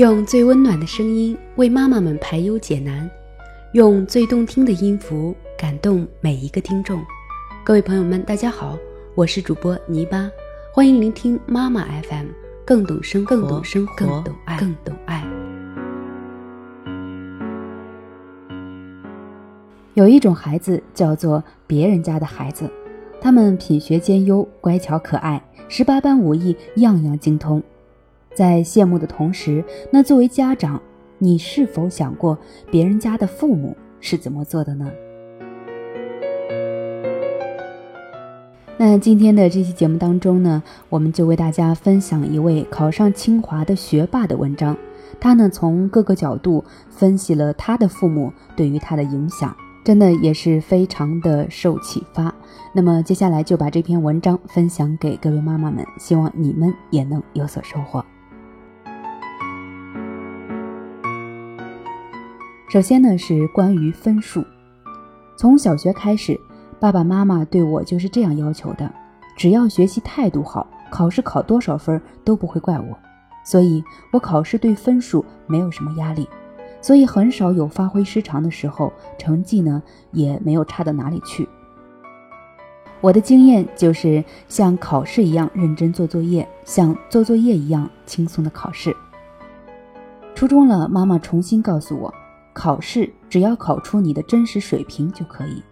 用最温暖的声音为妈妈们排忧解难，用最动听的音符感动每一个听众。各位朋友们，大家好，我是主播泥巴，欢迎聆听妈妈 FM，更懂生活，更懂生活，更懂爱，更懂爱。有一种孩子叫做别人家的孩子，他们品学兼优，乖巧可爱，十八般武艺样样精通。在羡慕的同时，那作为家长，你是否想过别人家的父母是怎么做的呢？那今天的这期节目当中呢，我们就为大家分享一位考上清华的学霸的文章。他呢，从各个角度分析了他的父母对于他的影响，真的也是非常的受启发。那么接下来就把这篇文章分享给各位妈妈们，希望你们也能有所收获。首先呢，是关于分数。从小学开始，爸爸妈妈对我就是这样要求的：只要学习态度好，考试考多少分都不会怪我。所以，我考试对分数没有什么压力，所以很少有发挥失常的时候，成绩呢也没有差到哪里去。我的经验就是像考试一样认真做作业，像做作业一样轻松的考试。初中了，妈妈重新告诉我。考试只要考出你的真实水平就可以，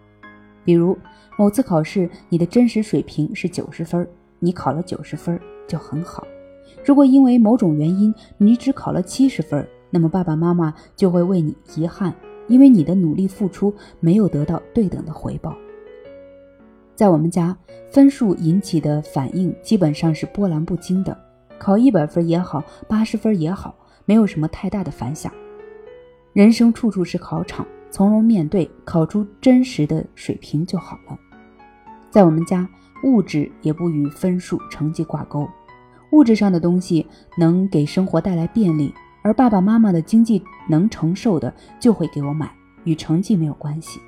比如某次考试你的真实水平是九十分，你考了九十分就很好。如果因为某种原因你只考了七十分，那么爸爸妈妈就会为你遗憾，因为你的努力付出没有得到对等的回报。在我们家，分数引起的反应基本上是波澜不惊的，考一百分也好，八十分也好，没有什么太大的反响。人生处处是考场，从容面对，考出真实的水平就好了。在我们家，物质也不与分数、成绩挂钩。物质上的东西能给生活带来便利，而爸爸妈妈的经济能承受的就会给我买，与成绩没有关系。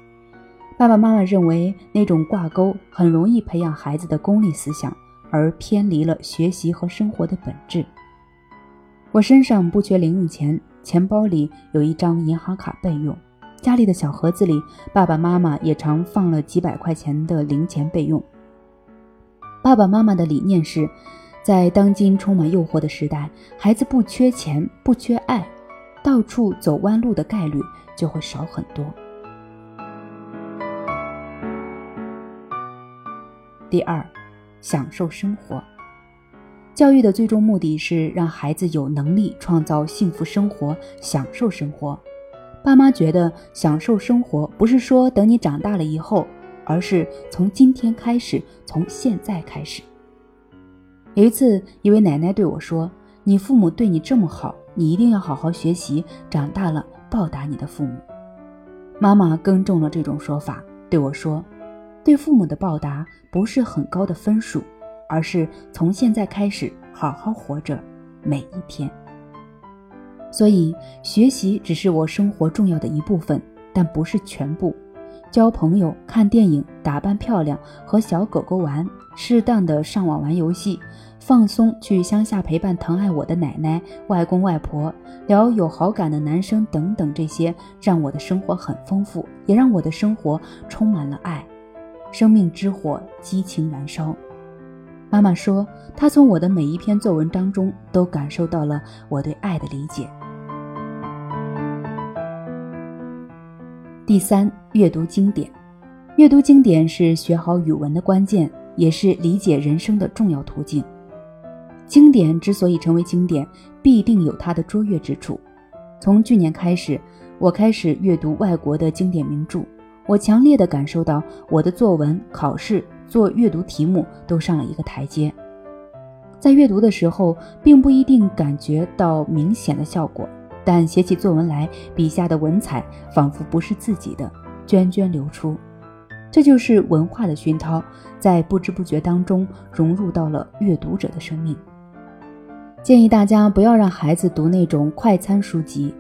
爸爸妈妈认为那种挂钩很容易培养孩子的功利思想，而偏离了学习和生活的本质。我身上不缺零用钱。钱包里有一张银行卡备用，家里的小盒子里，爸爸妈妈也常放了几百块钱的零钱备用。爸爸妈妈的理念是，在当今充满诱惑的时代，孩子不缺钱，不缺爱，到处走弯路的概率就会少很多。第二，享受生活。教育的最终目的是让孩子有能力创造幸福生活，享受生活。爸妈觉得享受生活不是说等你长大了以后，而是从今天开始，从现在开始。有一次，一位奶奶对我说：“你父母对你这么好，你一定要好好学习，长大了报答你的父母。”妈妈更正了这种说法，对我说：“对父母的报答不是很高的分数。”而是从现在开始好好活着，每一天。所以学习只是我生活重要的一部分，但不是全部。交朋友、看电影、打扮漂亮、和小狗狗玩、适当的上网玩游戏、放松、去乡下陪伴疼爱我的奶奶、外公外婆、聊有好感的男生等等，这些让我的生活很丰富，也让我的生活充满了爱，生命之火激情燃烧。妈妈说，她从我的每一篇作文当中都感受到了我对爱的理解。第三，阅读经典，阅读经典是学好语文的关键，也是理解人生的重要途径。经典之所以成为经典，必定有它的卓越之处。从去年开始，我开始阅读外国的经典名著，我强烈的感受到我的作文考试。做阅读题目都上了一个台阶，在阅读的时候并不一定感觉到明显的效果，但写起作文来，笔下的文采仿佛不是自己的，涓涓流出。这就是文化的熏陶，在不知不觉当中融入到了阅读者的生命。建议大家不要让孩子读那种快餐书籍，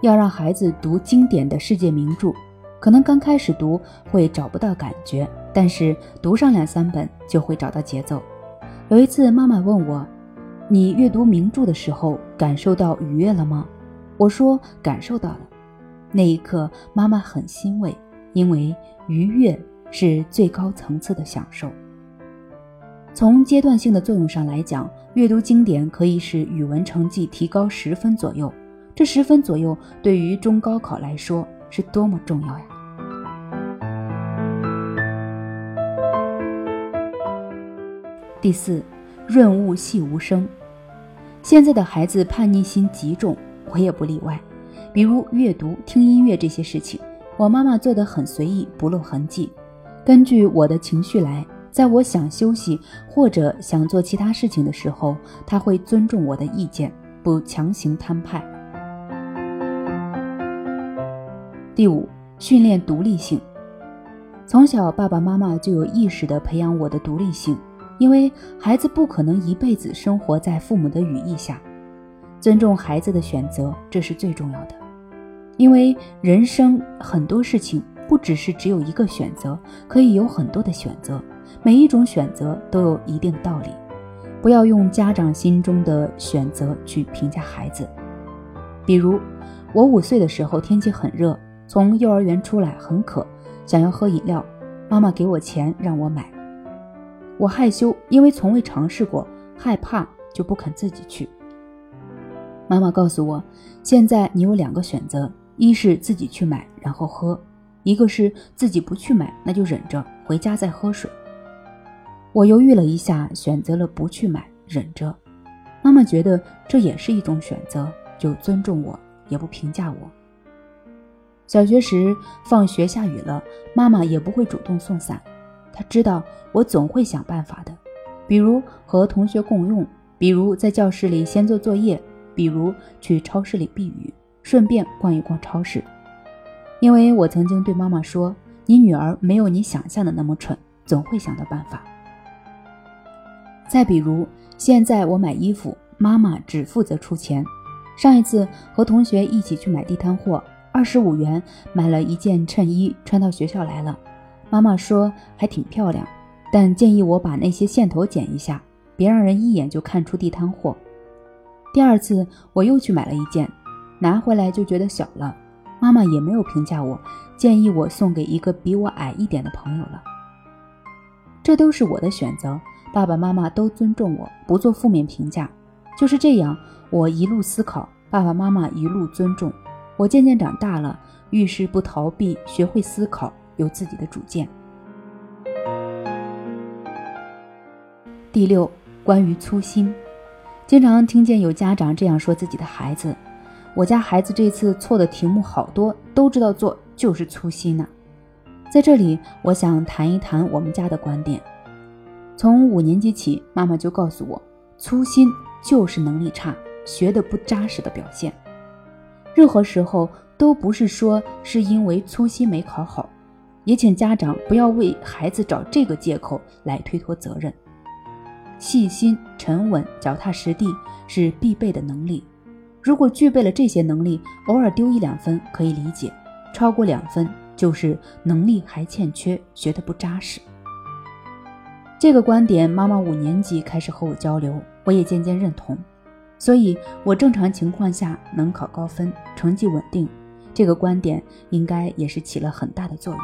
要让孩子读经典的世界名著。可能刚开始读会找不到感觉。但是读上两三本就会找到节奏。有一次，妈妈问我：“你阅读名著的时候感受到愉悦了吗？我说感受到了。那一刻，妈妈很欣慰，因为愉悦是最高层次的享受。从阶段性的作用上来讲，阅读经典可以使语文成绩提高十分左右。这十分左右对于中高考来说是多么重要呀！第四，润物细无声。现在的孩子叛逆心极重，我也不例外。比如阅读、听音乐这些事情，我妈妈做得很随意，不露痕迹。根据我的情绪来，在我想休息或者想做其他事情的时候，她会尊重我的意见，不强行摊派。第五，训练独立性。从小，爸爸妈妈就有意识地培养我的独立性，因为孩子不可能一辈子生活在父母的羽翼下。尊重孩子的选择，这是最重要的。因为人生很多事情不只是只有一个选择，可以有很多的选择，每一种选择都有一定道理。不要用家长心中的选择去评价孩子。比如，我五岁的时候，天气很热。从幼儿园出来很渴，想要喝饮料，妈妈给我钱让我买。我害羞，因为从未尝试过，害怕就不肯自己去。妈妈告诉我，现在你有两个选择：一是自己去买然后喝，一个是自己不去买，那就忍着回家再喝水。我犹豫了一下，选择了不去买，忍着。妈妈觉得这也是一种选择，就尊重我，也不评价我。小学时，放学下雨了，妈妈也不会主动送伞，他知道我总会想办法的，比如和同学共用，比如在教室里先做作业，比如去超市里避雨，顺便逛一逛超市。因为我曾经对妈妈说：“你女儿没有你想象的那么蠢，总会想到办法。”再比如，现在我买衣服，妈妈只负责出钱。上一次和同学一起去买地摊货。二十五元买了一件衬衣，穿到学校来了。妈妈说还挺漂亮，但建议我把那些线头剪一下，别让人一眼就看出地摊货。第二次我又去买了一件，拿回来就觉得小了，妈妈也没有评价我，建议我送给一个比我矮一点的朋友了。这都是我的选择，爸爸妈妈都尊重我，不做负面评价。就是这样，我一路思考，爸爸妈妈一路尊重。我渐渐长大了，遇事不逃避，学会思考，有自己的主见。第六，关于粗心，经常听见有家长这样说自己的孩子：“我家孩子这次错的题目好多，都知道做，就是粗心呢。”在这里，我想谈一谈我们家的观点。从五年级起，妈妈就告诉我，粗心就是能力差、学的不扎实的表现。任何时候都不是说是因为粗心没考好，也请家长不要为孩子找这个借口来推脱责任。细心、沉稳、脚踏实地是必备的能力。如果具备了这些能力，偶尔丢一两分可以理解，超过两分就是能力还欠缺，学得不扎实。这个观点，妈妈五年级开始和我交流，我也渐渐认同。所以，我正常情况下能考高分，成绩稳定，这个观点应该也是起了很大的作用。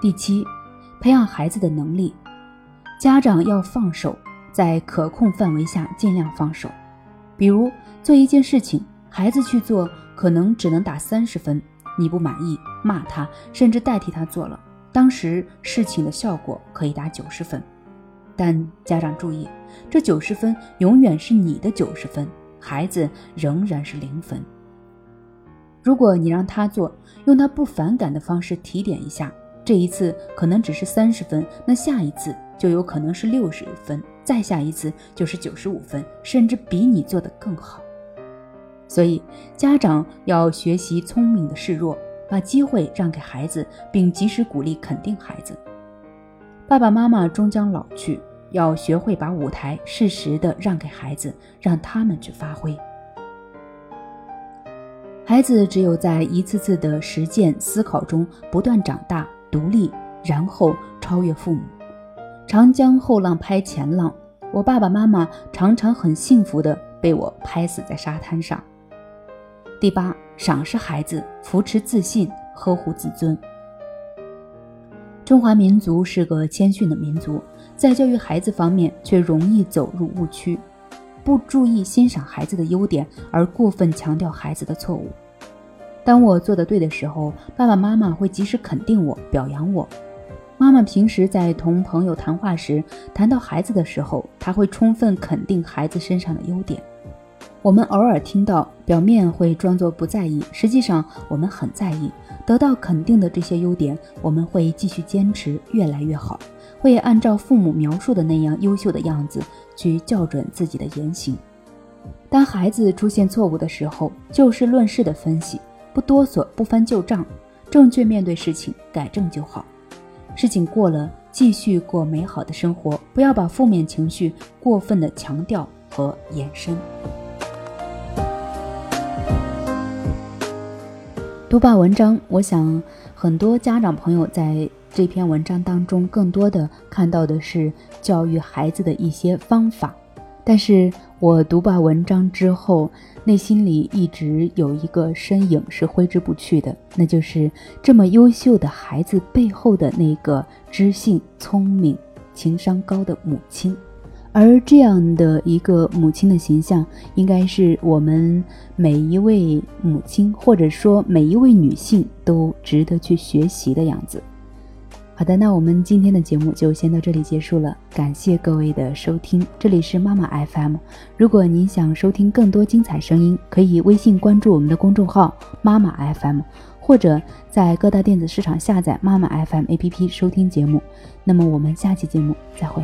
第七，培养孩子的能力，家长要放手，在可控范围下尽量放手。比如做一件事情，孩子去做，可能只能打三十分，你不满意，骂他，甚至代替他做了，当时事情的效果可以打九十分。但家长注意，这九十分永远是你的九十分，孩子仍然是零分。如果你让他做，用他不反感的方式提点一下，这一次可能只是三十分，那下一次就有可能是六十分，再下一次就是九十五分，甚至比你做的更好。所以，家长要学习聪明的示弱，把机会让给孩子，并及时鼓励肯定孩子。爸爸妈妈终将老去。要学会把舞台适时的让给孩子，让他们去发挥。孩子只有在一次次的实践思考中不断长大、独立，然后超越父母。长江后浪拍前浪，我爸爸妈妈常常很幸福的被我拍死在沙滩上。第八，赏识孩子，扶持自信，呵护自尊。中华民族是个谦逊的民族，在教育孩子方面却容易走入误区，不注意欣赏孩子的优点，而过分强调孩子的错误。当我做的对的时候，爸爸妈妈会及时肯定我，表扬我。妈妈平时在同朋友谈话时，谈到孩子的时候，她会充分肯定孩子身上的优点。我们偶尔听到，表面会装作不在意，实际上我们很在意。得到肯定的这些优点，我们会继续坚持，越来越好，会按照父母描述的那样优秀的样子去校准自己的言行。当孩子出现错误的时候，就事论事的分析。不哆嗦，不翻旧账，正确面对事情，改正就好。事情过了，继续过美好的生活，不要把负面情绪过分的强调和延伸。读罢文章，我想很多家长朋友在这篇文章当中，更多的看到的是教育孩子的一些方法，但是。我读罢文章之后，内心里一直有一个身影是挥之不去的，那就是这么优秀的孩子背后的那个知性、聪明、情商高的母亲。而这样的一个母亲的形象，应该是我们每一位母亲，或者说每一位女性都值得去学习的样子。好的，那我们今天的节目就先到这里结束了，感谢各位的收听，这里是妈妈 FM。如果您想收听更多精彩声音，可以微信关注我们的公众号妈妈 FM，或者在各大电子市场下载妈妈 FM APP 收听节目。那么我们下期节目再会。